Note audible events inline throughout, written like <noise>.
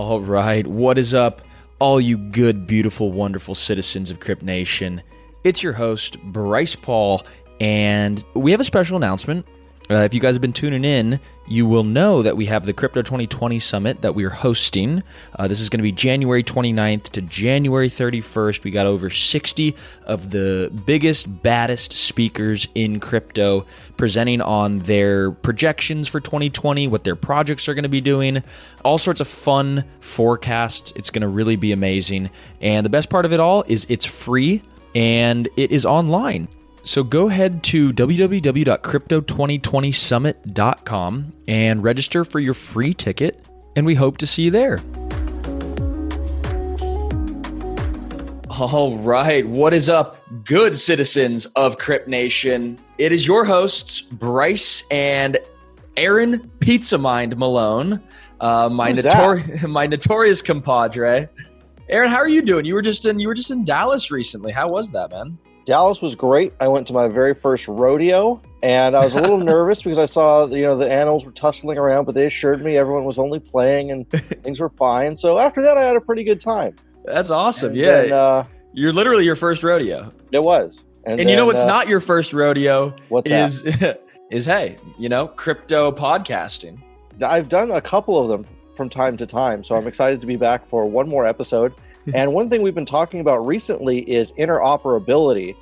All right, what is up, all you good, beautiful, wonderful citizens of Crypt Nation? It's your host, Bryce Paul, and we have a special announcement. Uh, if you guys have been tuning in, you will know that we have the Crypto 2020 Summit that we are hosting. Uh, this is going to be January 29th to January 31st. We got over 60 of the biggest, baddest speakers in crypto presenting on their projections for 2020, what their projects are going to be doing, all sorts of fun forecasts. It's going to really be amazing. And the best part of it all is it's free and it is online. So go ahead to www.crypto2020summit.com and register for your free ticket, and we hope to see you there. All right, what is up, good citizens of Crypt Nation? It is your hosts, Bryce and Aaron Pizza Mind Malone, uh, my notori- <laughs> my notorious compadre. Aaron, how are you doing? You were just in you were just in Dallas recently. How was that, man? Dallas was great. I went to my very first rodeo, and I was a little <laughs> nervous because I saw you know the animals were tussling around, but they assured me everyone was only playing and <laughs> things were fine. So after that, I had a pretty good time. That's awesome. And yeah, then, uh, you're literally your first rodeo. It was. And, and then, you know what's uh, not your first rodeo? What is <laughs> is hey, you know, crypto podcasting. I've done a couple of them from time to time, so I'm excited to be back for one more episode. <laughs> and one thing we've been talking about recently is interoperability.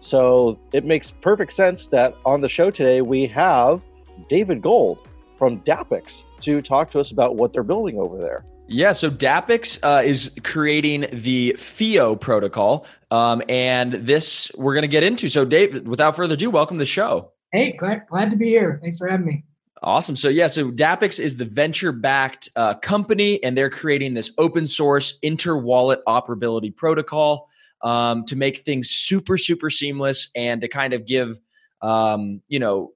So it makes perfect sense that on the show today we have David Gold from Dapix to talk to us about what they're building over there. Yeah, so Dapix uh, is creating the FIO protocol, um, and this we're going to get into. So, Dave, without further ado, welcome to the show. Hey, glad, glad to be here. Thanks for having me. Awesome. So yeah, so Dapix is the venture-backed uh, company, and they're creating this open source inter-wallet operability protocol um, to make things super, super seamless and to kind of give um, you know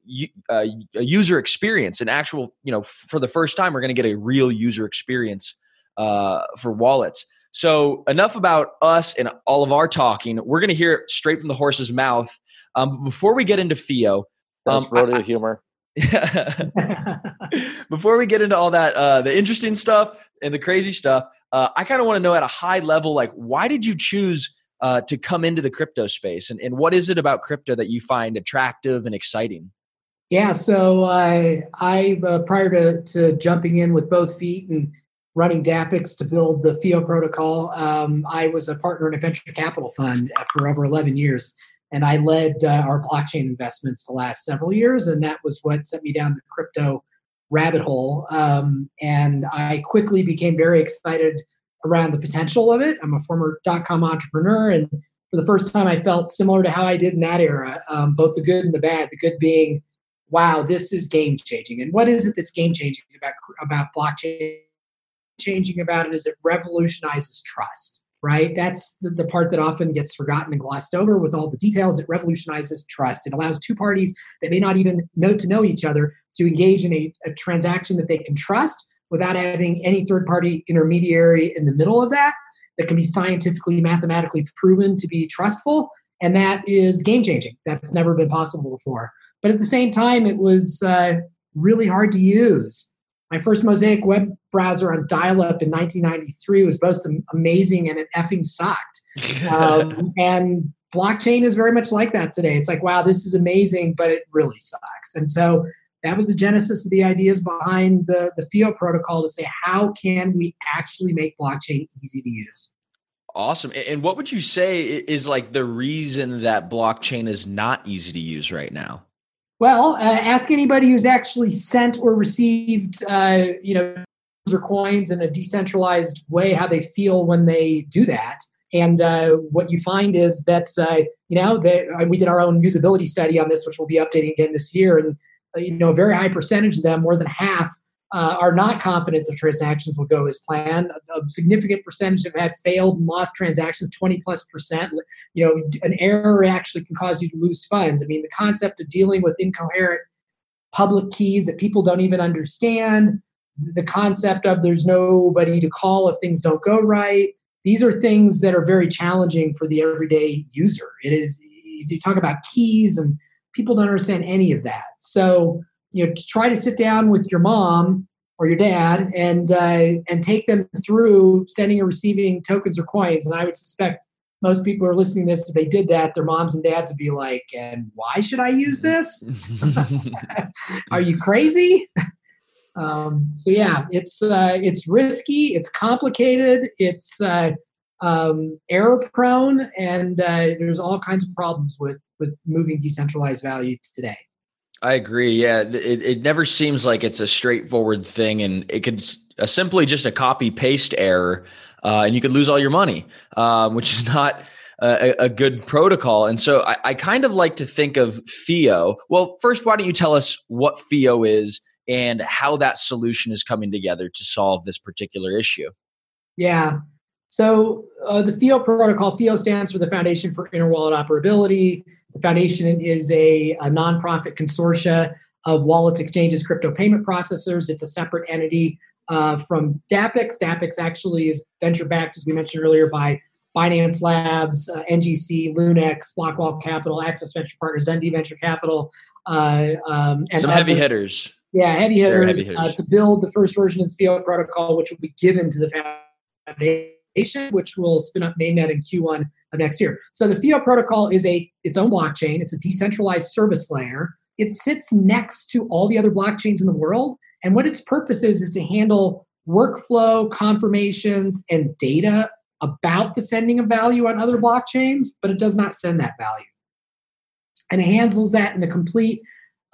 uh, a user experience, an actual you know for the first time, we're going to get a real user experience uh, for wallets. So enough about us and all of our talking. We're going to hear it straight from the horse's mouth. Um, before we get into FIO, um, rodeo humor. <laughs> Before we get into all that, uh, the interesting stuff and the crazy stuff, uh, I kind of want to know at a high level, like, why did you choose uh, to come into the crypto space, and, and what is it about crypto that you find attractive and exciting? Yeah, so I, I uh, prior to, to jumping in with both feet and running Dapix to build the FIO protocol, um, I was a partner in a venture capital fund for over 11 years and I led uh, our blockchain investments the last several years, and that was what sent me down the crypto rabbit hole. Um, and I quickly became very excited around the potential of it. I'm a former dot com entrepreneur, and for the first time, I felt similar to how I did in that era, um, both the good and the bad. The good being, wow, this is game changing. And what is it that's game changing about about blockchain? Changing about it is it revolutionizes trust right? That's the, the, part that often gets forgotten and glossed over with all the details. It revolutionizes trust. It allows two parties that may not even know to know each other to engage in a, a transaction that they can trust without having any third party intermediary in the middle of that that can be scientifically, mathematically proven to be trustful. And that is game changing. That's never been possible before. But at the same time, it was uh, really hard to use. My first Mosaic web browser on dial-up in 1993 was both amazing and it effing sucked. <laughs> Um, and blockchain is very much like that today. It's like, wow, this is amazing, but it really sucks. And so that was the genesis of the ideas behind the, the FIO protocol to say, how can we actually make blockchain easy to use? Awesome. And what would you say is like the reason that blockchain is not easy to use right now? Well, uh, ask anybody who's actually sent or received, uh, you know, or coins in a decentralized way, how they feel when they do that. And uh, what you find is that, uh, you know, they, uh, we did our own usability study on this, which we'll be updating again this year. And, uh, you know, a very high percentage of them, more than half, uh, are not confident the transactions will go as planned. A, a, significant percentage have had failed and lost transactions, 20 plus percent. You know, an error actually can cause you to lose funds. I mean, the concept of dealing with incoherent public keys that people don't even understand, the concept of there's nobody to call if things don't go right. These are things that are very challenging for the everyday user. It is, you talk about keys and people don't understand any of that. So, you know, to try to sit down with your mom or your dad and uh, and take them through sending or receiving tokens or coins. And I would suspect most people are listening to this. If they did that, their moms and dads would be like, "And why should I use this? <laughs> <laughs> are you crazy?" <laughs> Um, so yeah, it's uh, it's risky, it's complicated, it's uh, um, error prone, and uh, there's all kinds of problems with with moving decentralized value today. I agree. Yeah, it, it never seems like it's a straightforward thing, and it could uh, simply just a copy paste error, uh, and you could lose all your money, um, which is <laughs> not a, a, good protocol. And so I, I kind of like to think of FIO. Well, first, why don't you tell us what FIO is and how that solution is coming together to solve this particular issue? Yeah. So uh, the FIO protocol, FIO stands for the Foundation for Interwallet Operability. The foundation is a, a nonprofit consortia of wallets, exchanges, crypto payment processors. It's a separate entity uh, from Dapix. Dapix actually is venture backed, as we mentioned earlier, by Binance Labs, uh, NGC, Lunex, Blockwall Capital, Access Venture Partners, Dundee Venture Capital, uh, um, and some heavy hitters. Yeah, heavy hitters, heavy hitters. Uh, to build the first version of the FIO protocol, which will be given to the foundation which will spin up mainnet in Q1 of next year. So the FIO protocol is a its own blockchain. It's a decentralized service layer. It sits next to all the other blockchains in the world. And what its purpose is is to handle workflow, confirmations, and data about the sending of value on other blockchains, but it does not send that value. And it handles that in a complete,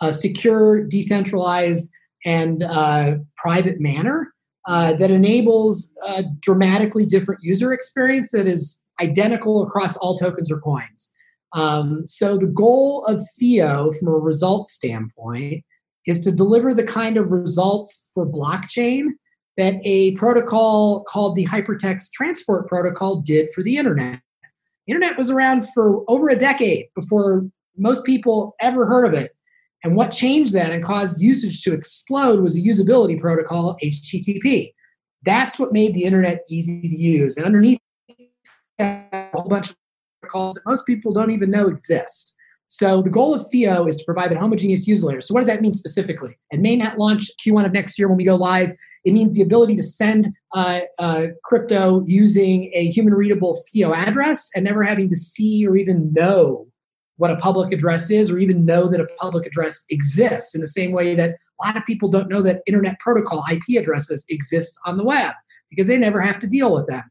uh, secure, decentralized, and uh, private manner uh, that enables a dramatically different user experience that is identical across all tokens or coins. Um, so the goal of FIO from a results standpoint is to deliver the kind of results for blockchain that a protocol called the hypertext transport protocol did for the internet. internet was around for over a decade before most people ever heard of it. And what changed that and caused usage to explode was a usability protocol, HTTP. That's what made the internet easy to use. And underneath a whole bunch of protocols that most people don't even know exist. So the goal of FIO is to provide a homogeneous user layer. So what does that mean specifically? At mainnet launch Q1 of next year when we go live, it means the ability to send uh, uh, crypto using a human readable FIO address and never having to see or even know what a public address is or even know that a public address exists in the same way that a lot of people don't know that internet protocol IP addresses exist on the web because they never have to deal with them.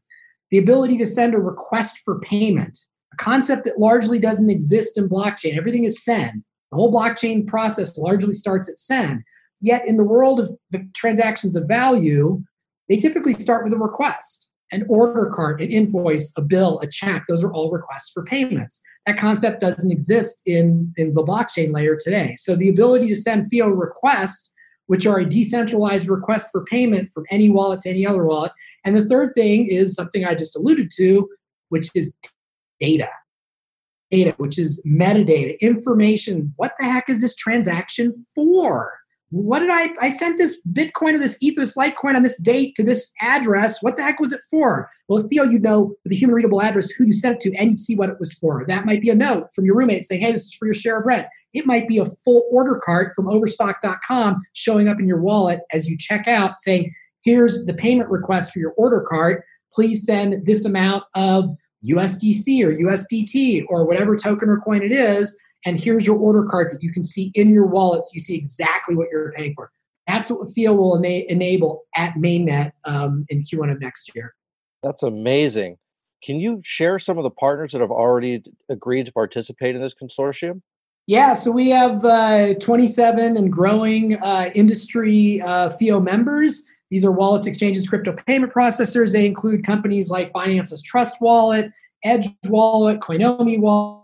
The ability to send a request for payment, a concept that largely doesn't exist in blockchain. Everything is send. The whole blockchain process largely starts at send. Yet in the world of the transactions of value, they typically start with a request an order card, an invoice, a bill, a check. Those are all requests for payments. That concept doesn't exist in, in the blockchain layer today. So the ability to send FIO requests, which are a decentralized request for payment from any wallet to any other wallet. And the third thing is something I just alluded to, which is data. Data, which is metadata, information. What the heck is this transaction for? What did I I sent this Bitcoin or this Ethos Litecoin on this date to this address. What the heck was it for? Well, FIO, you'd know the human readable address who you sent it to and you'd see what it was for. That might be a note from your roommate saying, hey, this is for your share of rent. It might be a full order card from overstock.com showing up in your wallet as you check out saying, here's the payment request for your order card. Please send this amount of USDC or USDT or whatever token or coin it is and here's your order card that you can see in your wallet so you see exactly what you're paying for. That's what FIO will ena- enable at mainnet um, in Q1 of next year. That's amazing. Can you share some of the partners that have already agreed to participate in this consortium? Yeah, so we have uh, 27 and growing uh, industry uh, FIO members. These are wallets, exchanges, crypto payment processors. They include companies like Binance's Trust Wallet, Edge Wallet, Coinomi Wallet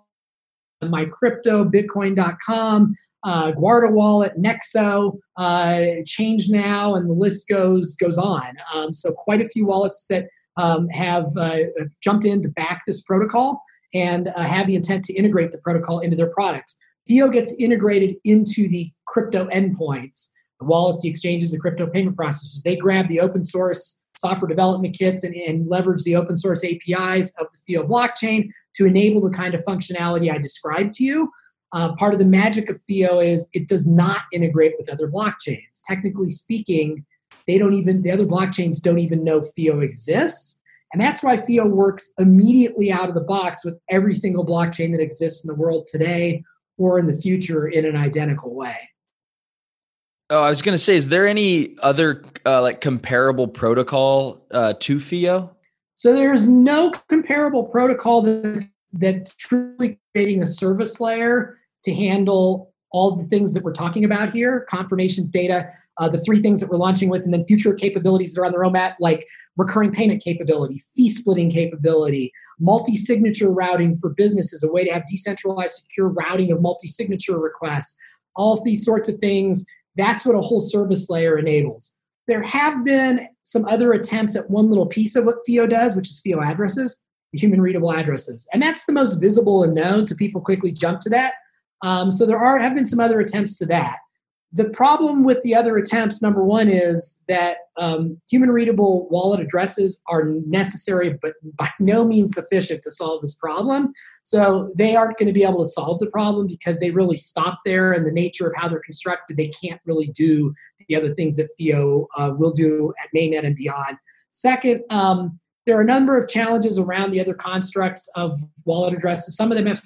MyCrypto, bitcoin.com, uh, Guarda Wallet, Nexo, uh, Change Now, and the list goes goes on. Um, so quite a few wallets that um, have uh, jumped in to back this protocol and uh, have the intent to integrate the protocol into their products. FIO gets integrated into the crypto endpoints, the wallets, the exchanges, the crypto payment processors. They grab the open source software development kits and, and leverage the open source APIs of the FIO blockchain to enable the kind of functionality I described to you. Uh, part of the magic of FIO is it does not integrate with other blockchains. Technically speaking, they don't even the other blockchains don't even know FIO exists. And that's why FIO works immediately out of the box with every single blockchain that exists in the world today or in the future in an identical way. Oh, I was going to say, is there any other uh, like comparable protocol uh, to FIO? So there's no comparable protocol that, that's truly creating a service layer to handle all the things that we're talking about here confirmations data uh, the three things that we're launching with and then future capabilities that are on the roadmap like recurring payment capability fee splitting capability multi-signature routing for businesses a way to have decentralized secure routing of multi-signature requests all these sorts of things. That's what a whole service layer enables. There have been some other attempts at one little piece of what FIO does, which is FIO addresses, the human readable addresses. And that's the most visible and known, so people quickly jump to that. Um, so there are have been some other attempts to that. The problem with the other attempts, number one, is that um, human readable wallet addresses are necessary, but by no means sufficient to solve this problem. So they aren't going to be able to solve the problem because they really stop there, and the nature of how they're constructed, they can't really do the other things that FIO uh, will do at mainnet and beyond. Second, um, there are a number of challenges around the other constructs of wallet addresses. Some of them have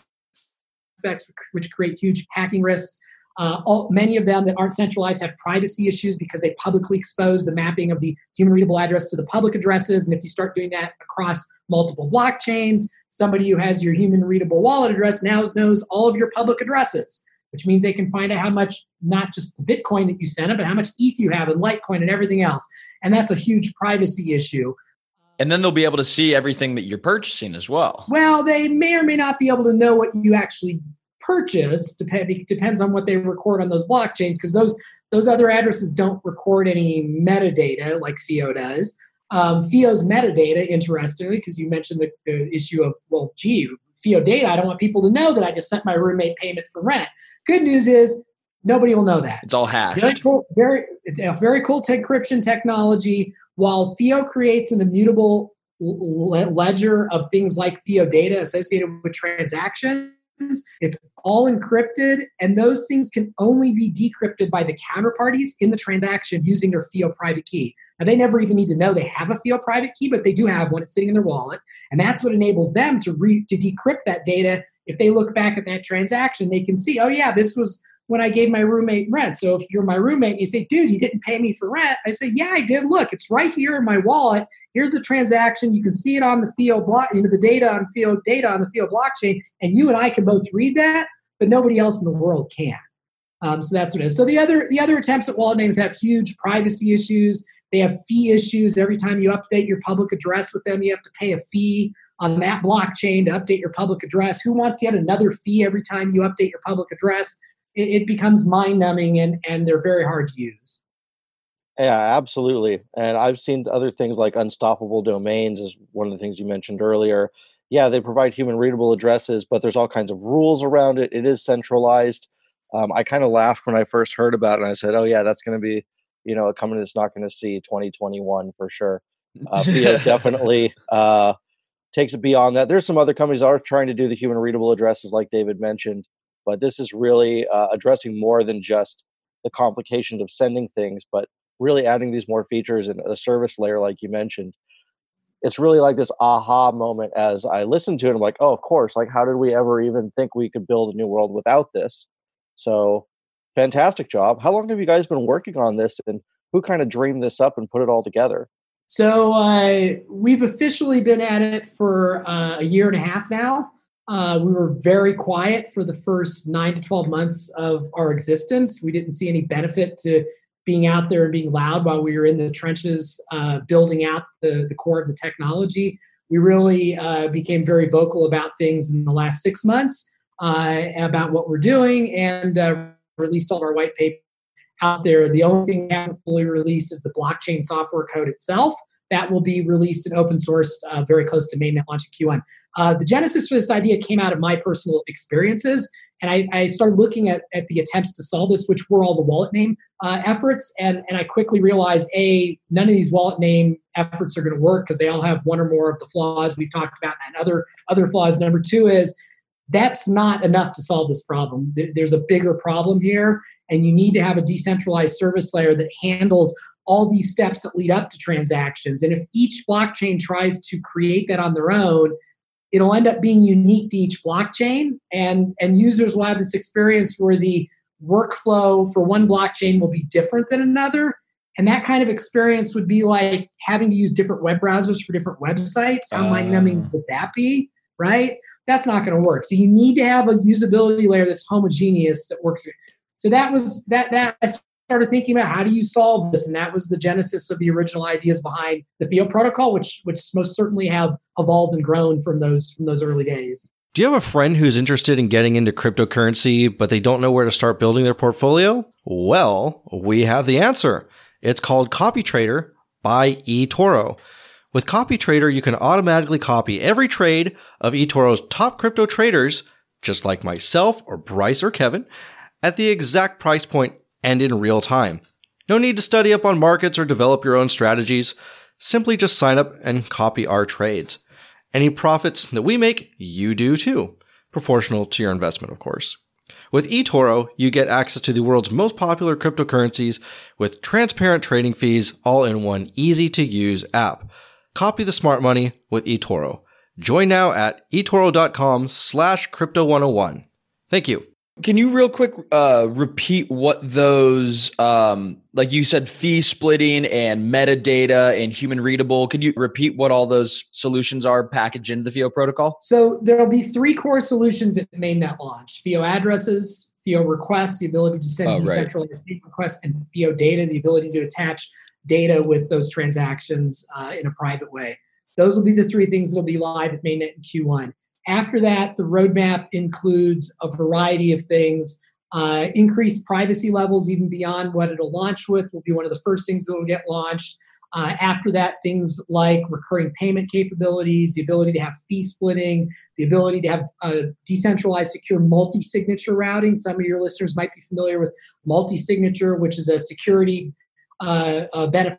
specs which create huge hacking risks. Uh, all, many of them that aren't centralized have privacy issues because they publicly expose the mapping of the human readable address to the public addresses. And if you start doing that across multiple blockchains, somebody who has your human readable wallet address now knows all of your public addresses, which means they can find out how much, not just the Bitcoin that you sent them, but how much ETH you have and Litecoin and everything else. And that's a huge privacy issue. And then they'll be able to see everything that you're purchasing as well. Well, they may or may not be able to know what you actually purchase depend, depends on what they record on those blockchains because those those other addresses don't record any metadata like FIO does. Um, FIO's metadata, interestingly, because you mentioned the, the, issue of, well, gee, FIO data, I don't want people to know that I just sent my roommate payment for rent. Good news is nobody will know that. It's all hashed. Very cool, very, it's a very cool encryption technology. While FIO creates an immutable ledger of things like FIO data associated with transactions, it's all encrypted, and those things can only be decrypted by the counterparties in the transaction using their FIO private key. Now, they never even need to know they have a FIO private key, but they do have one. It's sitting in their wallet, and that's what enables them to re- to decrypt that data. If they look back at that transaction, they can see, oh yeah, this was when I gave my roommate rent. So if you're my roommate and you say, dude, you didn't pay me for rent, I say, yeah, I did. Look, it's right here in my wallet here's the transaction. You can see it on the FIO block, you know, the data on FIO data on the FIO blockchain, and you and I can both read that, but nobody else in the world can. Um, so that's what it is. So the other the other attempts at wallet names have huge privacy issues. They have fee issues. Every time you update your public address with them, you have to pay a fee on that blockchain to update your public address. Who wants yet another fee every time you update your public address? It, it becomes mind numbing and, and they're very hard to use. Yeah, absolutely. And I've seen other things like unstoppable domains is one of the things you mentioned earlier. Yeah, they provide human readable addresses, but there's all kinds of rules around it. It is centralized. Um, I kind of laughed when I first heard about it, and I said, "Oh yeah, that's going to be, you know, a company that's not going to see 2021 for sure." Uh, <laughs> definitely uh, takes it beyond that. There's some other companies that are trying to do the human readable addresses, like David mentioned, but this is really uh, addressing more than just the complications of sending things, but really adding these more features and a service layer, like you mentioned. It's really like this aha moment as I listened to it. I'm like, oh, of course. Like, how did we ever even think we could build a new world without this? So, fantastic job. How long have you guys been working on this, and who kind of dreamed this up and put it all together? So, uh, we've officially been at it for uh, a year and a half now. Uh, we were very quiet for the first nine to 12 months of our existence. We didn't see any benefit to being out there and being loud while we were in the trenches uh, building out the, the core of the technology. We really uh, became very vocal about things in the last six months uh, about what we're doing and uh, released all our white paper out there. The only thing we haven't fully released is the blockchain software code itself. That will be released and open sourced uh, very close to mainnet launch in Q1. Uh, the genesis for this idea came out of my personal experiences and I, I, started looking at, at the attempts to solve this, which were all the wallet name uh, efforts. And, and I quickly realized A, none of these wallet name efforts are going to work because they all have one or more of the flaws we've talked about and other, other flaws. Number two is that's not enough to solve this problem. There's a bigger problem here, and you need to have a decentralized service layer that handles all these steps that lead up to transactions. And if each blockchain tries to create that on their own, it'll end up being unique to each blockchain. And, and users will have this experience where the workflow for one blockchain will be different than another. And that kind of experience would be like having to use different web browsers for different websites. How mind numbing would that be? Right? That's not going to work. So you need to have a usability layer that's homogeneous that works. So that was that that started thinking about how do you solve this, and that was the genesis of the original ideas behind the FIO protocol, which which most certainly have evolved and grown from those from those early days. Do you have a friend who's interested in getting into cryptocurrency, but they don't know where to start building their portfolio? Well, we have the answer. It's called CopyTrader by eToro. With CopyTrader, you can automatically copy every trade of eToro's top crypto traders, just like myself or Bryce or Kevin, at the exact price point and in real time. No need to study up on markets or develop your own strategies. Simply just sign up and copy our trades. Any profits that we make, you do too. Proportional to your investment, of course. With eToro, you get access to the world's most popular cryptocurrencies with transparent trading fees all in one easy to use app. Copy the smart money with eToro. Join now at eToro.com slash crypto 101. Thank you. Can you real quick uh, repeat what those, um, like you said, fee splitting and metadata and human readable? Can you repeat what all those solutions are packaged into the FIO protocol? So there'll be three core solutions at mainnet launch: FIO addresses, FIO requests, the ability to send oh, decentralized right. requests, and FIO data, the ability to attach data with those transactions uh, in a private way. Those will be the three things that'll be live at mainnet in Q1. After that, the roadmap includes a variety of things. Uh, increased privacy levels, even beyond what it'll launch with, will be one of the first things that will get launched. Uh, after that, things like recurring payment capabilities, the ability to have fee splitting, the ability to have a decentralized, secure multi signature routing. Some of your listeners might be familiar with multi signature, which is a security uh, benefit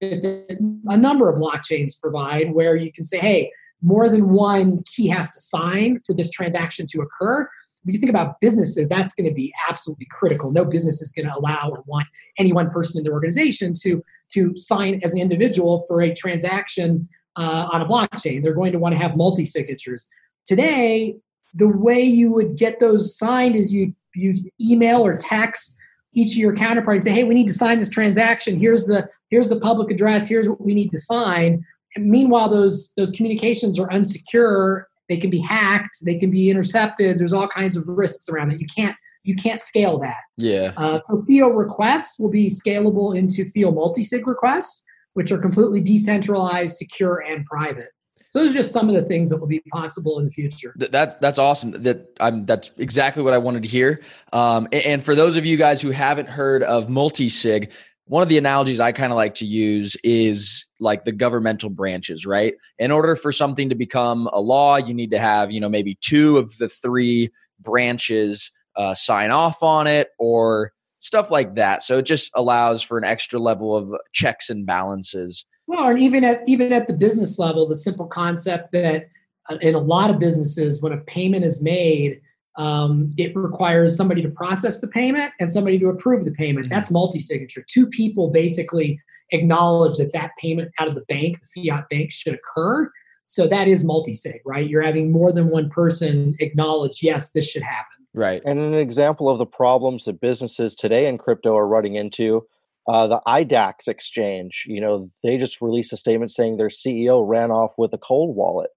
that a number of blockchains provide, where you can say, hey, more than one key has to sign for this transaction to occur. When you think about businesses, that's going to be absolutely critical. No business is going to allow or want any one person in their organization to, to sign as an individual for a transaction uh, on a blockchain. They're going to want to have multi signatures. Today, the way you would get those signed is you you email or text each of your counterparties say, "Hey, we need to sign this transaction. Here's the here's the public address. Here's what we need to sign." Meanwhile, those those communications are unsecure. They can be hacked. They can be intercepted. There's all kinds of risks around it. You can't you can't scale that. Yeah. Uh, so FIO requests will be scalable into FIO multisig requests, which are completely decentralized, secure, and private. So those are just some of the things that will be possible in the future. That's that's awesome. That I'm that's exactly what I wanted to hear. Um, and, and, for those of you guys who haven't heard of multi-sig, one of the analogies I kind of like to use is like the governmental branches, right? In order for something to become a law, you need to have, you know, maybe two of the three branches uh, sign off on it or stuff like that. So it just allows for an extra level of checks and balances. Well, and even at even at the business level, the simple concept that uh, in a lot of businesses, when a payment is made, um, it requires somebody to process the payment and somebody to approve the payment. Mm-hmm. That's multi-signature. Two people basically acknowledge that that payment out of the bank, the fiat bank, should occur. So that is multi-sig, right? You're having more than one person acknowledge, yes, this should happen. Right. And an example of the problems that businesses today in crypto are running into, uh, the IDAX exchange, you know, they just released a statement saying their CEO ran off with a cold wallet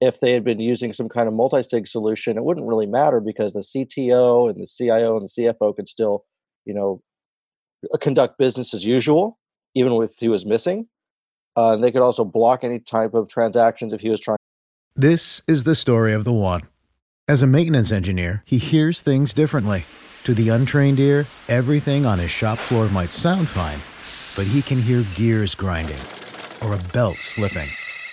if they had been using some kind of multi-sig solution, it wouldn't really matter because the CTO and the CIO and the CFO could still, you know, conduct business as usual, even if he was missing. Uh, they could also block any type of transactions if he was trying. This is the story of the one. As a maintenance engineer, he hears things differently. To the untrained ear, everything on his shop floor might sound fine, but he can hear gears grinding or a belt slipping.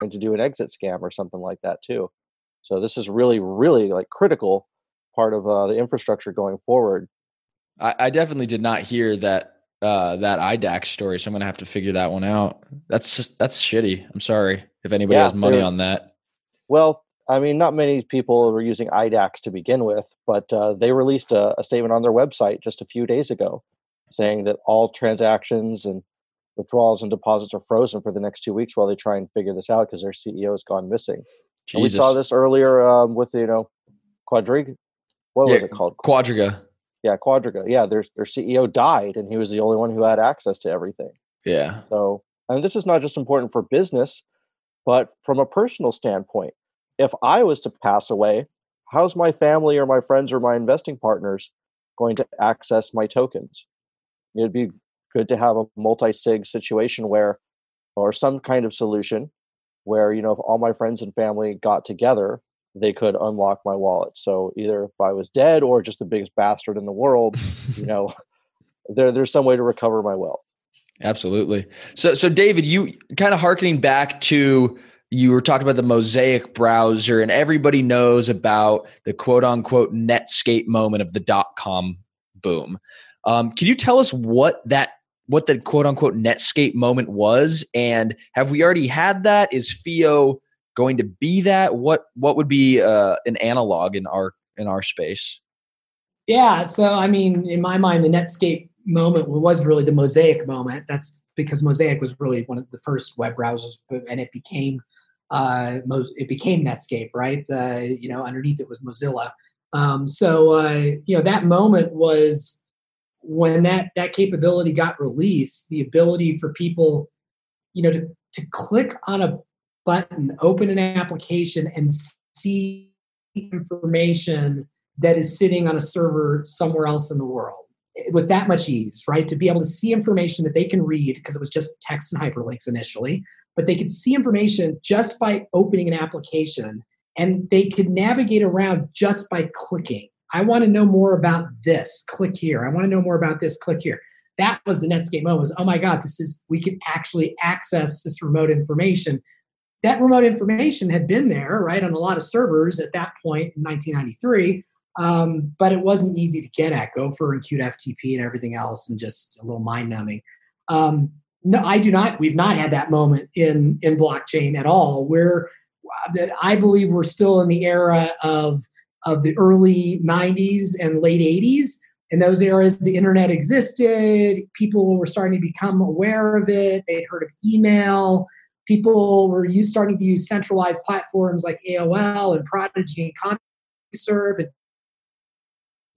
to do an exit scam or something like that too. So this is really, really like critical part of uh, the infrastructure going forward. I, I definitely did not hear that uh, that IDAX story, so I'm gonna have to figure that one out. That's just, that's shitty. I'm sorry if anybody yeah, has money on that. Well, I mean, not many people were using IDAX to begin with, but uh, they released a, a statement on their website just a few days ago saying that all transactions and withdrawals and deposits are frozen for the next two weeks while they try and figure this out because their CEO has gone missing. we saw this earlier um, with you know Quadriga. What yeah, was it called? Quadriga. Yeah, Quadriga. Yeah, their their CEO died, and he was the only one who had access to everything. Yeah. So, and this is not just important for business, but from a personal standpoint. If I was to pass away, how's my family or my friends or my investing partners going to access my tokens? It'd be good to have a multi-sig situation where or some kind of solution where you know if all my friends and family got together they could unlock my wallet. So either if i was dead or just the biggest bastard in the world you <laughs> know there there's some way to recover my wealth. Absolutely. So so david you kind of harkening back to you were talking about the mosaic browser and everybody knows about the quote unquote netscape moment of the dot com boom. Um, can you tell us what that what the quote unquote Netscape moment was, and have we already had that? Is FIO going to be that? What what would be uh, an analog in our in our space? Yeah, so I mean, in my mind, the Netscape moment was really the Mosaic moment. That's because Mosaic was really one of the first web browsers, and it became uh, it became Netscape, right? The you know underneath it was Mozilla. Um, so uh, you know that moment was when that that capability got released, the ability for people, you know, to, to click on a button, open an application, and see information that is sitting on a server somewhere else in the world eh, with that much ease, right? To be able to see information that they can read because it was just text and hyperlinks initially, but they could see information just by opening an application and they could navigate around just by clicking I want to know more about this. Click here. I want to know more about this. Click here. That was the Netscape moment. Was oh my god, this is we can actually access this remote information. That remote information had been there, right, on a lot of servers at that point in 1993, um, but it wasn't easy to get at. Gopher and Qt FTP and everything else, and just a little mind numbing. Um, no, I do not. We've not had that moment in in blockchain at all. We're I believe we're still in the era of of the early 90s and late 80s. In those eras, the internet existed. People were starting to become aware of it. They'd heard of email. People were used, starting to use centralized platforms like AOL and Prodigy and CompuServe and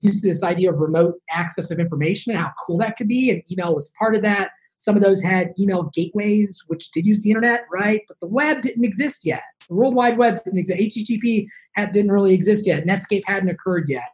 used to this idea of remote access of information and how cool that could be. And email was part of that. Some of those had email gateways, which did use the internet, right? But the web didn't exist yet. The World Wide Web didn't exist. HTTP had, didn't really exist yet. Netscape hadn't occurred yet.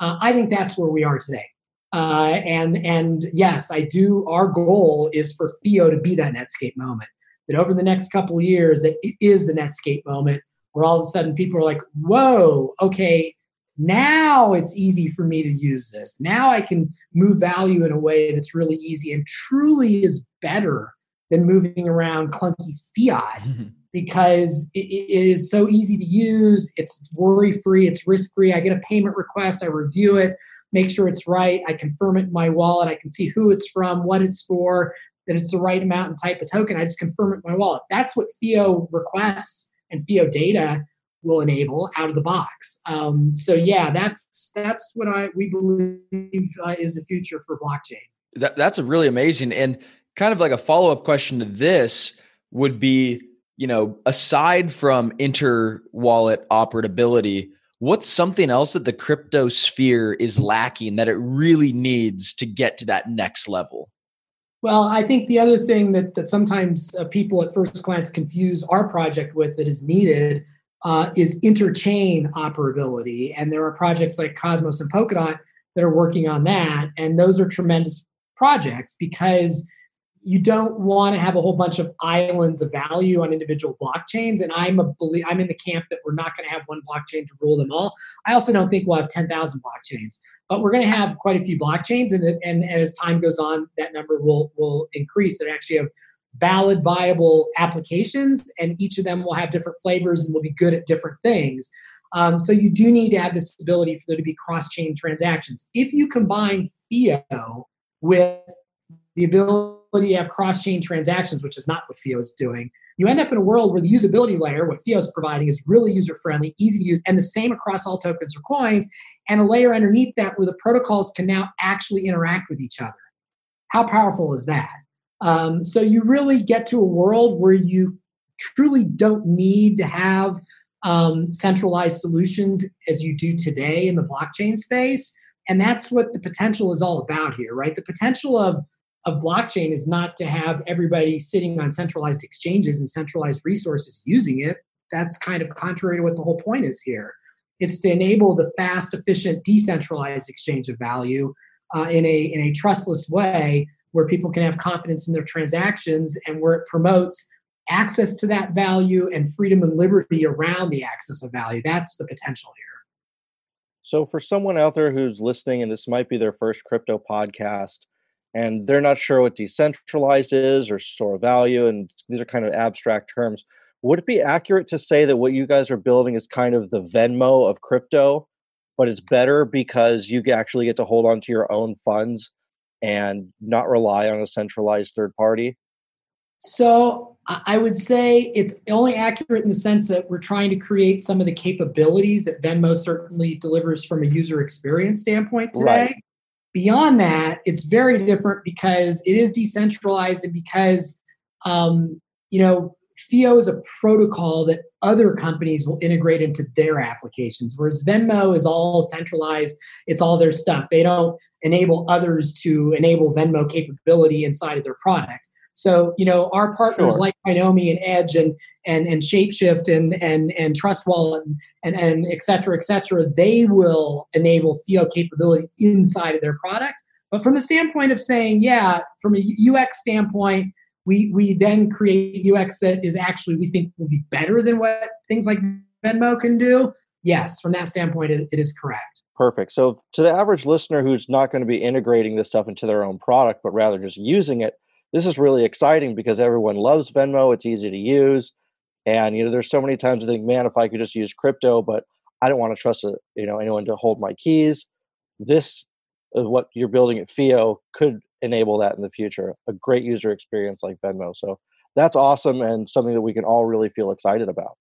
Uh, I think that's where we are today. Uh, and and yes, I do. Our goal is for FIO to be that Netscape moment. That over the next couple years, that it is the Netscape moment where all of a sudden people are like, "Whoa, okay, now it's easy for me to use this. Now I can move value in a way that's really easy and truly is better than moving around clunky fiat mm-hmm. <laughs> because it, it is so easy to use. It's worry free, it's risk free. I get a payment request, I review it, make sure it's right, I confirm it in my wallet, I can see who it's from, what it's for, that it's the right amount and type of token. I just confirm it in my wallet. That's what FIO requests and FIO data will enable out of the box. Um, so yeah, that's that's what I we believe uh, is the future for blockchain. That, that's a really amazing and kind of like a follow up question to this would be, you know, aside from inter wallet operability, what's something else that the crypto sphere is lacking that it really needs to get to that next level? Well, I think the other thing that, that sometimes uh, people at first glance confuse our project with that is needed uh, is interchain operability. And there are projects like Cosmos and Polkadot that are working on that. And those are tremendous projects because you don't want to have a whole bunch of islands of value on individual blockchains. And I'm a believe I'm in the camp that we're not going to have one blockchain to rule them all. I also don't think we'll have 10,000 blockchains, but we're going to have quite a few blockchains. And, and, and as time goes on, that number will, will increase that actually have valid, viable applications. And each of them will have different flavors and will be good at different things. Um, so you do need to have this ability for there to be cross-chain transactions. If you combine FIO with the ability to have cross-chain transactions, which is not what FIO is doing, you end up in a world where the usability layer, what FIO is providing, is really user-friendly, easy to use, and the same across all tokens or coins, and a layer underneath that where the protocols can now actually interact with each other. How powerful is that? Um, so you really get to a world where you truly don't need to have um, centralized solutions as you do today in the blockchain space. And that's what the potential is all about here, right? The potential of of blockchain is not to have everybody sitting on centralized exchanges and centralized resources using it. That's kind of contrary to what the whole point is here. It's to enable the fast, efficient, decentralized exchange of value uh, in a in a trustless way, where people can have confidence in their transactions and where it promotes access to that value and freedom and liberty around the access of value. That's the potential here. So, for someone out there who's listening, and this might be their first crypto podcast, and they're not sure what decentralized is or store of value, and these are kind of abstract terms, would it be accurate to say that what you guys are building is kind of the Venmo of crypto, but it's better because you actually get to hold on to your own funds and not rely on a centralized third party? So I would say it's only accurate in the sense that we're trying to create some of the capabilities that Venmo certainly delivers from a user experience standpoint today. Right. Beyond that, it's very different because it is decentralized and because um, you know FIO is a protocol that other companies will integrate into their applications, whereas Venmo is all centralized. It's all their stuff. They don't enable others to enable Venmo capability inside of their product. So, you know, our partners sure. like Coinomi and Edge and and and Shapeshift and and and Trust Wallet and, and and et cetera, et cetera, they will enable FIO capability inside of their product. But from the standpoint of saying, yeah, from a UX standpoint, we we then create UX that is actually we think will be better than what things like Venmo can do. Yes, from that standpoint, it, it is correct. Perfect. So, to the average listener who's not going to be integrating this stuff into their own product, but rather just using it, this is really exciting because everyone loves Venmo. It's easy to use. And, you know, there's so many times I think, man, if I could just use crypto, but I don't want to trust, a, uh, you know, anyone to hold my keys. This is what you're building at FIO could enable that in the future. A great user experience like Venmo. So that's awesome and something that we can all really feel excited about.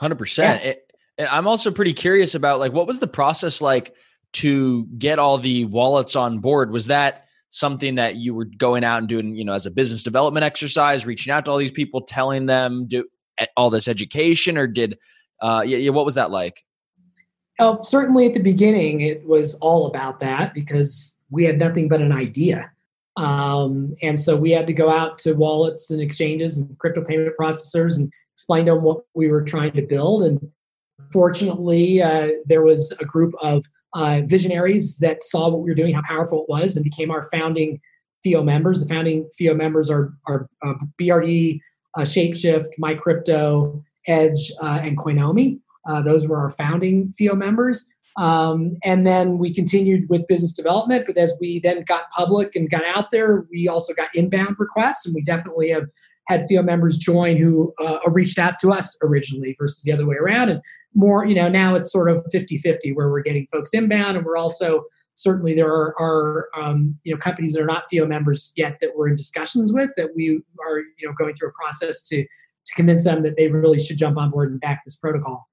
100%. Yeah. It, I'm also pretty curious about like, what was the process like to get all the wallets on board? Was that something that you were going out and doing, you know, as a business development exercise, reaching out to all these people, telling them do all this education, or did, uh, yeah, yeah what was that like? Well, certainly at the beginning, it was all about that because we had nothing but an idea. Um, and so we had to go out to wallets and exchanges and crypto payment processors and explain to them what we were trying to build. And fortunately, uh, there was a group of uh, visionaries that saw what we were doing, how powerful it was, and became our founding FIO members. The founding FIO members are, are uh, BRD, uh, Shapeshift, MyCrypto, Edge, uh, and Coinomi. Uh, those were our founding FIO members. Um, and then we continued with business development. But as we then got public and got out there, we also got inbound requests, and we definitely have had FIO members join who uh, reached out to us originally versus the other way around. And more, you know, now it's sort of 50 50 where we're getting folks inbound and we're also certainly there are, are um, you know companies that are not FIO members yet that we're in discussions with that we are you know going through a process to to convince them that they really should jump on board and back this protocol.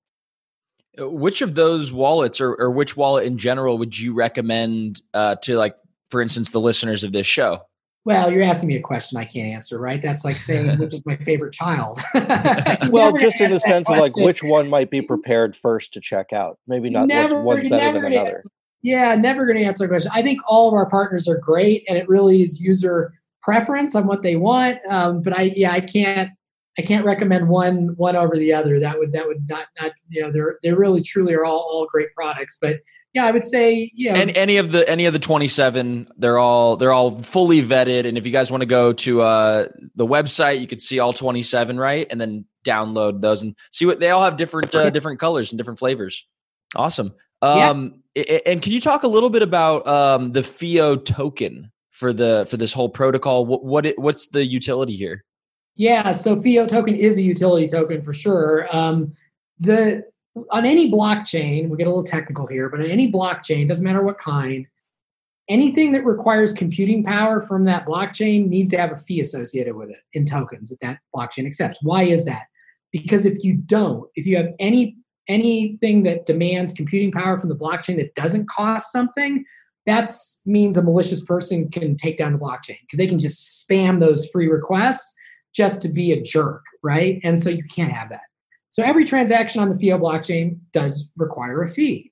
Uh, which of those wallets or, or which wallet in general would you recommend uh, to like, for instance, the listeners of this show? Well, you're asking me a question I can't answer, right? That's like saying which is my favorite child. <laughs> well, just in the sense question. of like which one might be prepared first to check out. Maybe not never, one's better than another. Answer, yeah, never going to answer the question. I think all of our partners are great, and it really is user preference on what they want. Um, but I yeah I can't I can't recommend one one over the other. That would that would not not you know they're they really truly are all all great products. But yeah, I would say you know and any of the any of the 27 they're all they're all fully vetted. And if you guys want to go to uh the website you could see all 27 right? And then download those and see what they all have different uh, different colors and different flavors. Awesome. Um yeah. and can you talk a little bit about um the fio token for the for this whole protocol? What what it, what's the utility here yeah so FIO token is a utility token for sure um the on any blockchain, we get a little technical here, but on any blockchain, doesn't matter what kind, anything that requires computing power from that blockchain needs to have a fee associated with it in tokens that that blockchain accepts. Why is that? Because if you don't, if you have any anything that demands computing power from the blockchain that doesn't cost something, that means a malicious person can take down the blockchain because they can just spam those free requests just to be a jerk, right? And so you can't have that. So every transaction on the FIO blockchain does require a fee.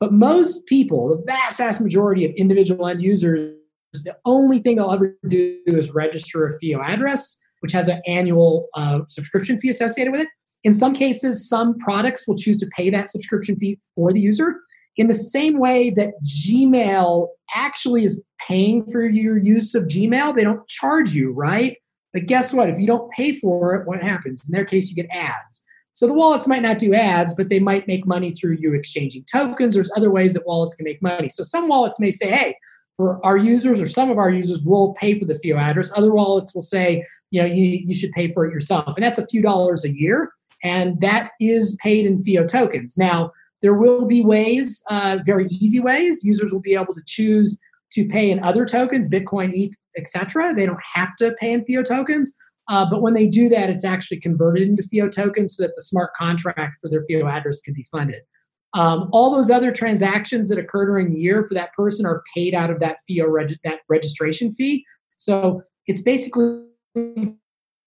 But most people, the vast, vast majority of individual end users, the only thing they'll ever do is register a FIO address, which has an annual uh, subscription fee associated with it. In some cases, some products will choose to pay that subscription fee for the user. In the same way that Gmail actually is paying for your use of Gmail, they don't charge you, right? But guess what? If you don't pay for it, what happens? In their case, you get ads. So the wallets might not do ads, but they might make money through you exchanging tokens. There's other ways that wallets can make money. So some wallets may say, hey, for our users or some of our users will pay for the FIO address. Other wallets will say, you know, you, you should pay for it yourself. And that's a few dollars a year. And that is paid in FIO tokens. Now, there will be ways, uh, very easy ways, users will be able to choose to pay in other tokens, Bitcoin, ETH, etc. They don't have to pay in FIO tokens. Uh, but when they do that, it's actually converted into FIO tokens so that the smart contract for their FIO address can be funded. Um, all those other transactions that occur during the year for that person are paid out of that FIO reg- that registration fee. So it's basically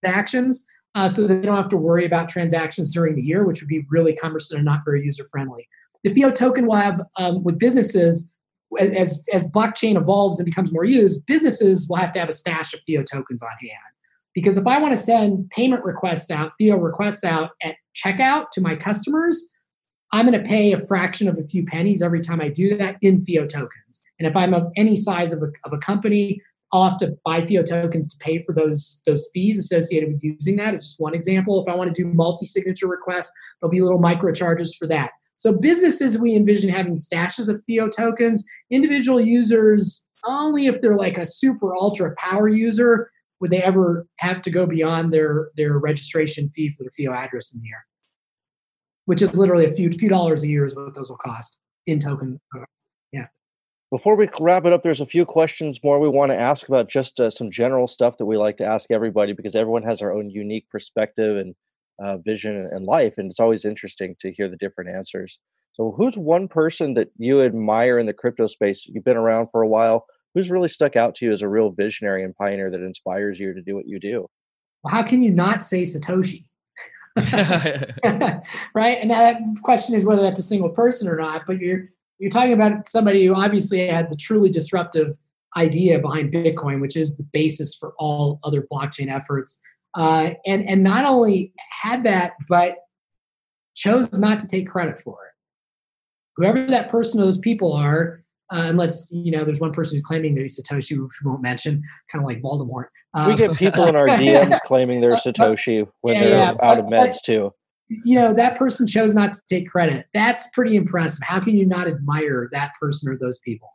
actions uh, so they don't have to worry about transactions during the year, which would be really cumbersome and not very user friendly. The FIO token will have um, with businesses as as blockchain evolves and becomes more used, businesses will have to have a stash of FIO tokens on hand. Because if I want to send payment requests out, FIO requests out at checkout to my customers, I'm going to pay a fraction of a few pennies every time I do that in FIO tokens. And if I'm of any size of a, of a company, I'll have to buy FIO tokens to pay for those, those fees associated with using that. It's just one example. If I want to do multi-signature requests, there'll be little micro charges for that. So businesses, we envision having stashes of FIO tokens. Individual users, only if they're like a super ultra power user, would they ever have to go beyond their their registration fee for their FIO address in the year, which is literally a few few dollars a year is what those will cost in token. Yeah. Before we wrap it up, there's a few questions more we want to ask about just uh, some general stuff that we like to ask everybody because everyone has their own unique perspective and uh, vision and life, and it's always interesting to hear the different answers. So, who's one person that you admire in the crypto space? You've been around for a while who's really stuck out to you as a real visionary and pioneer that inspires you to do what you do? Well, how can you not say Satoshi? <laughs> <laughs> right? And now that question is whether that's a single person or not, but you're you're talking about somebody who obviously had the truly disruptive idea behind Bitcoin, which is the basis for all other blockchain efforts. Uh, and and not only had that, but chose not to take credit for it. Whoever that person or those people are, uh, unless you know there's one person who's claiming that he's Satoshi, which we won't mention, kind of like Voldemort. Uh, we get people in our <laughs> DMs claiming they're Satoshi when yeah, they're yeah, out of meds but, too. You know that person chose not to take credit. That's pretty impressive. How can you not admire that person or those people?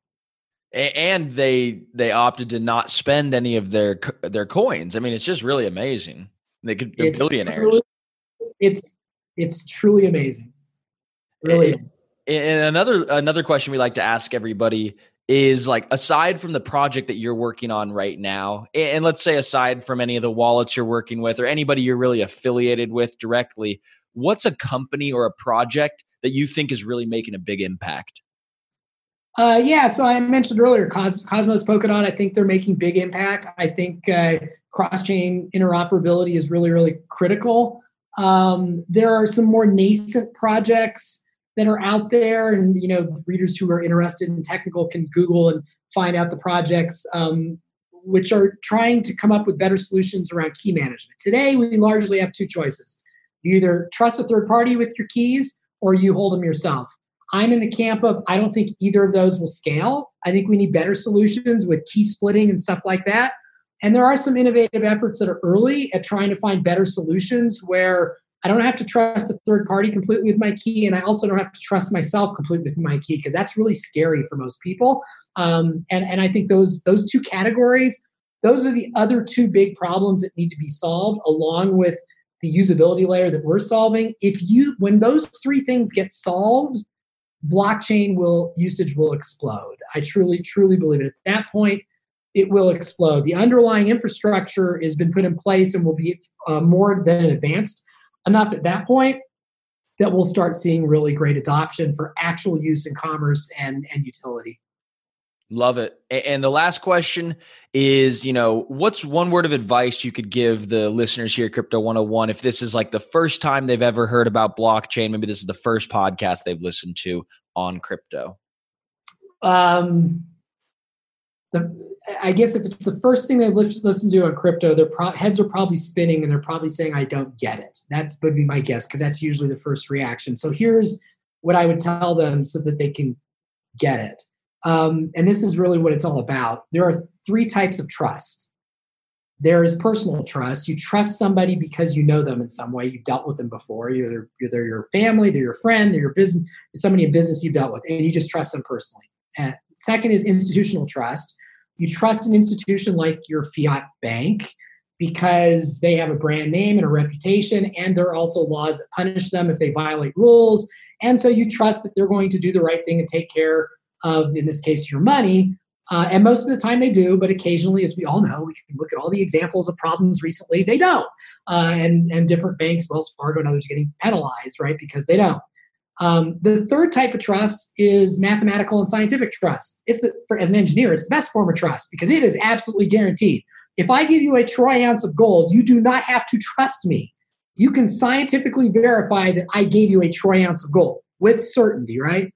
And they they opted to not spend any of their their coins. I mean, it's just really amazing. They could they're it's billionaires. Truly, it's it's truly amazing. really. It, and another another question we like to ask everybody is like aside from the project that you're working on right now, and let's say aside from any of the wallets you're working with or anybody you're really affiliated with directly, what's a company or a project that you think is really making a big impact? Uh, yeah, so I mentioned earlier Cos- Cosmos Polkadot. I think they're making big impact. I think uh, cross chain interoperability is really, really critical. Um, there are some more nascent projects that are out there and you know readers who are interested in technical can google and find out the projects um, which are trying to come up with better solutions around key management. Today, we largely have two choices. You either trust a third party with your keys or you hold them yourself. I'm in the camp of I don't think either of those will scale. I think we need better solutions with key splitting and stuff like that. And there are some innovative efforts that are early at trying to find better solutions where I don't have to trust a third party completely with my key, and I also don't have to trust myself completely with my key because that's really scary for most people. Um, and and I think those those two categories, those are the other two big problems that need to be solved, along with the usability layer that we're solving. If you when those three things get solved, blockchain will usage will explode. I truly truly believe it. At that point, it will explode. The underlying infrastructure has been put in place and will be uh, more than advanced enough at that point that we'll start seeing really great adoption for actual use in commerce and, and utility. Love it. And the last question is, you know, what's one word of advice you could give the listeners here Crypto 101 if this is like the first time they've ever heard about blockchain, maybe this is the first podcast they've listened to on crypto? Um the I guess if it's the first thing they've listened to on crypto, their pro- heads are probably spinning and they're probably saying, "I don't get it." That's would be my guess because that's usually the first reaction. So here's what I would tell them so that they can get it. Um, and this is really what it's all about. There are three types of trust. There is personal trust. You trust somebody because you know them in some way. You've dealt with them before. Either, either your family, they're your friend, they're your business, somebody in business you've dealt with, and you just trust them personally. And second is institutional trust you trust an institution like your fiat bank because they have a brand name and a reputation, and there are also laws that punish them if they violate rules. And so you trust that they're going to do the right thing and take care of, in this case, your money. Uh, and most of the time they do, but occasionally, as we all know, we can look at all the examples of problems recently, they don't. Uh, and, and different banks, Wells Fargo and others, are getting penalized, right, because they don't. Um, the third type of trust is mathematical and scientific trust. It's the, for, as an engineer, it's the best form of trust because it is absolutely guaranteed. If I give you a troy ounce of gold, you do not have to trust me. You can scientifically verify that I gave you a troy ounce of gold with certainty, right?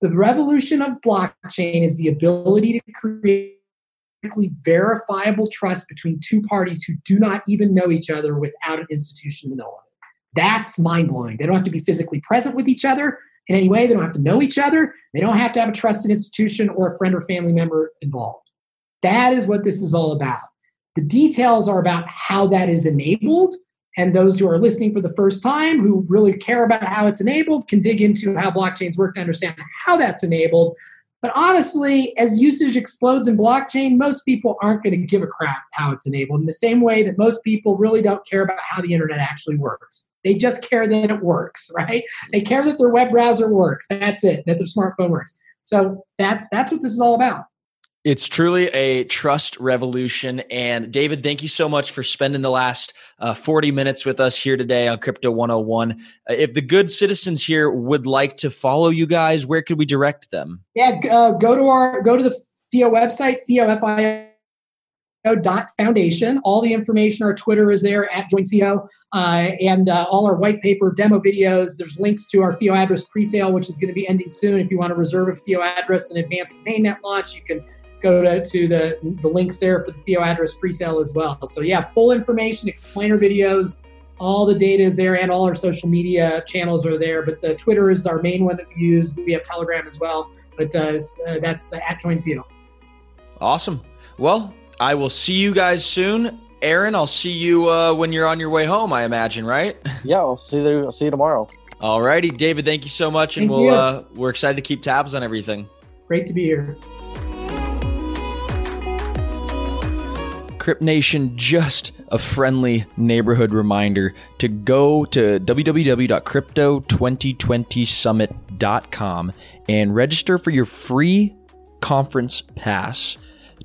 The revolution of blockchain is the ability to create verifiable trust between two parties who do not even know each other without an institution in the middle of it. That's mind blowing. They don't have to be physically present with each other in any way. They don't have to know each other. They don't have to have a trusted institution or a friend or family member involved. That is what this is all about. The details are about how that is enabled. And those who are listening for the first time, who really care about how it's enabled, can dig into how blockchains work to understand how that's enabled. But honestly, as usage explodes in blockchain, most people aren't going to give a crap how it's enabled in the same way that most people really don't care about how the internet actually works. They just care that it works, <laughs> right? They care that their web browser works. That's it, that their smartphone works. So that's that's what this is all about. It's truly a trust revolution. And David, thank you so much for spending the last uh, 40 minutes with us here today on Crypto 101. Uh, if the good citizens here would like to follow you guys, where could we direct them? Yeah, uh, go to our go to the FIO website, FIO FIO dot foundation. All the information, our Twitter is there at JoinFIO, uh, and uh, all our white paper demo videos. There's links to our FIO address presale, which is going to be ending soon. If you want to reserve a FIO address in advance of mainnet launch, you can go to, to the, the links there for the FIO address presale as well. So yeah, full information, explainer videos, all the data is there, and all our social media channels are there. But the Twitter is our main one that we use. We have Telegram as well, but uh, uh that's at JoinFIO. Awesome. Well, I will see you guys soon. Aaron, I'll see you uh, when you're on your way home, I imagine, right? <laughs> Yeah, I'll see you. I'll see you tomorrow. All righty, David. Thank you so much, and thank we'll uh, we're excited to keep tabs on everything. Great to be here. Crypt Nation, just a friendly neighborhood reminder to go to www.crypto2020summit.com and register for your free conference pass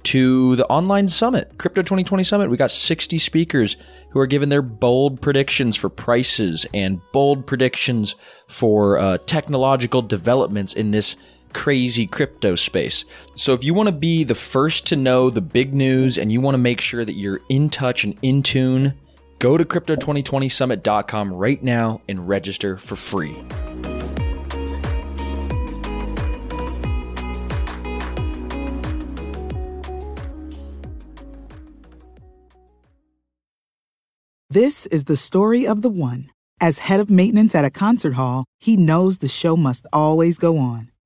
to the online summit, Crypto 2020 Summit. We got 60 speakers who are giving their bold predictions for prices and bold predictions for uh, technological developments in this crazy crypto space. So, if you want to be the first to know the big news and you want to make sure that you're in touch and in tune, go to crypto2020summit.com right now and register for free. This is the story of the one. As head of maintenance at a concert hall, he knows the show must always go on.